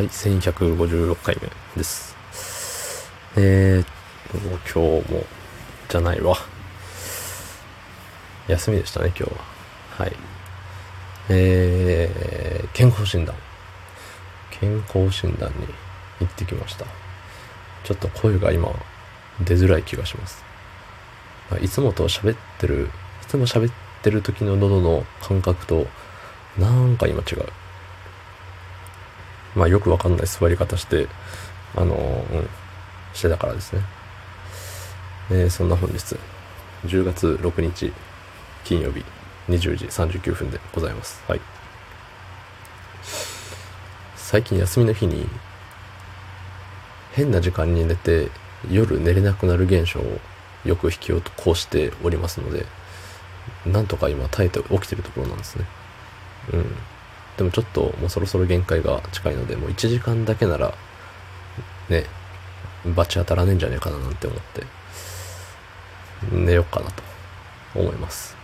はい、1156回目です。えー、今日も、じゃないわ。休みでしたね、今日は。はい。えー、健康診断。健康診断に行ってきました。ちょっと声が今、出づらい気がします。いつもと喋ってる、いつも喋ってる時の喉の感覚と、なんか今違う。まあよくわかんない座り方して、あのうん、してたからですね。えーそんな本日、10月6日、金曜日、20時39分でございます。はい。最近休みの日に、変な時間に寝て、夜寝れなくなる現象をよく引き起こしておりますので、なんとか今耐えて起きてるところなんですね。うん。でもちょっともうそろそろ限界が近いので、もう1時間だけなら、ね、バチ当たらねえんじゃねえかななんて思って、寝よっかなと思います。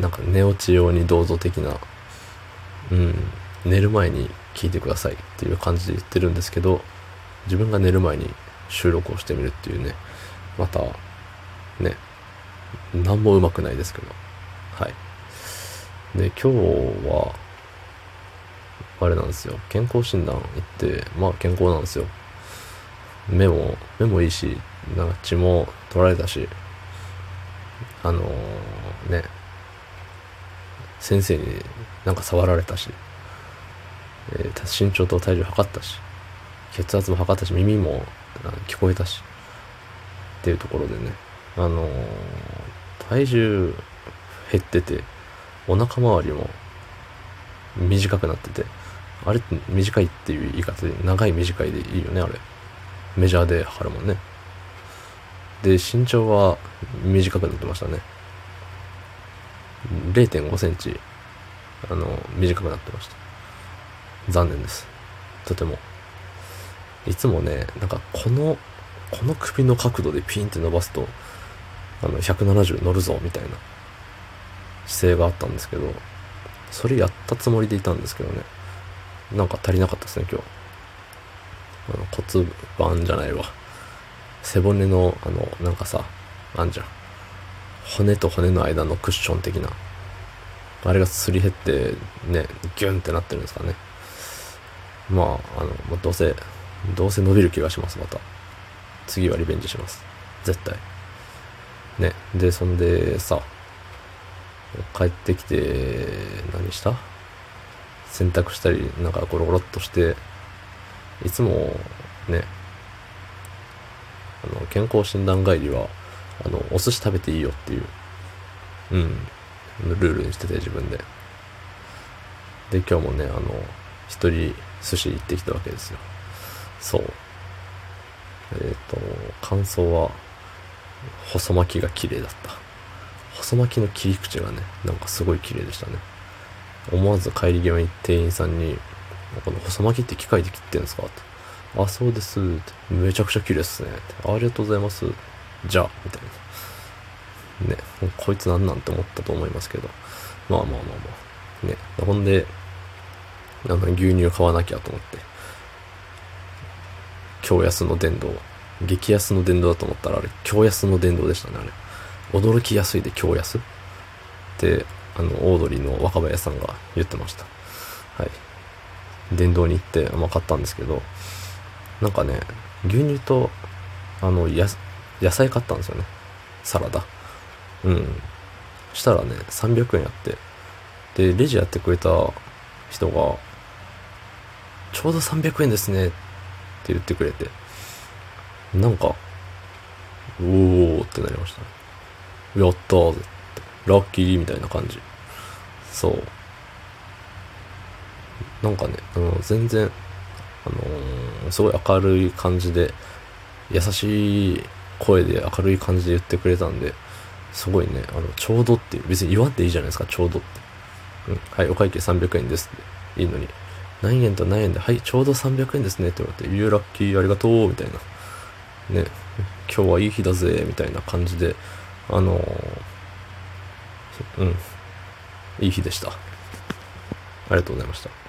なんか寝落ち用に銅像的な、うん、寝る前に聞いてくださいっていう感じで言ってるんですけど、自分が寝る前に収録をしてみるっていうね、また、ね、なんもうまくないですけど、はい。で、今日は、あれなんですよ。健康診断行って、まあ健康なんですよ。目も、目もいいし、なんか血も取られたし、あのーね、先生になんか触られたし、えー身長と体重測ったし、血圧も測ったし、耳も聞こえたし、っていうところでね、あのー体重減ってて、お腹周りも短くなってて、あれって短いっていう言い方で、長い短いでいいよね、あれ。メジャーで測るもんね。で、身長は短くなってましたね。0.5センチ、あの、短くなってました。残念です。とても。いつもね、なんかこの、この首の角度でピンって伸ばすと、あの、170乗るぞ、みたいな姿勢があったんですけど、それやったつもりでいたんですけどね。なんか足りなかったですね、今日。あの骨盤じゃないわ。背骨の、あの、なんかさ、あんじゃん。骨と骨の間のクッション的な。あれがすり減って、ね、ギュンってなってるんですかね。まあ、あの、まあどうせ、どうせ伸びる気がします、また。次はリベンジします。絶対。ね。で、そんでさ、帰ってきて、何した？洗濯したり、なんかゴロゴロっとして、いつもね、あの、健康診断帰りは、あの、お寿司食べていいよっていう、うん、ルールにしてて自分で。で、今日もね、あの、一人寿司行ってきたわけですよ。そう。えっ、と、感想は、細巻きが綺麗だった。細巻きの切り口がね、なんかすごい綺麗でしたね。思わず帰り際に店員さんに、この細巻きって機械で切ってんですか？って。あ、そうです。めちゃくちゃ綺麗っすね。ありがとうございます。じゃあ、みたいな。ね、こいつなんなんて思ったと思いますけど。まあまあまあまあ。ね、ほんで、あの、牛乳買わなきゃと思って。京安の電動。激安の電動だと思ったら、あれ、京安の電動でしたね、あれ。驚きやすいで京安って、あの、オードリーの若林さんが言ってました。はい。電動に行って、まあ、買ったんですけど、なんかね、牛乳と、あの、や、野菜買ったんですよね。サラダ。うん。したらね、300円やって。で、レジやってくれた人が、ちょうど300円ですねって言ってくれて、なんか、おーってなりました。やったーって。ラッキーみたいな感じ。そう。なんかね、あの、全然、あのーすごい明るい感じで、優しい声で明るい感じで言ってくれたんで、すごいね、あの、ちょうどっていう、別に言わんでいいじゃないですか、ちょうどって。うん、はい、お会計300円ですって、いいのに、何円と何円で、はい、ちょうど300円ですねって言われて、ユーラッキーありがとう、みたいな。ね、今日はいい日だぜ、みたいな感じで、あのーうん、いい日でした。ありがとうございました。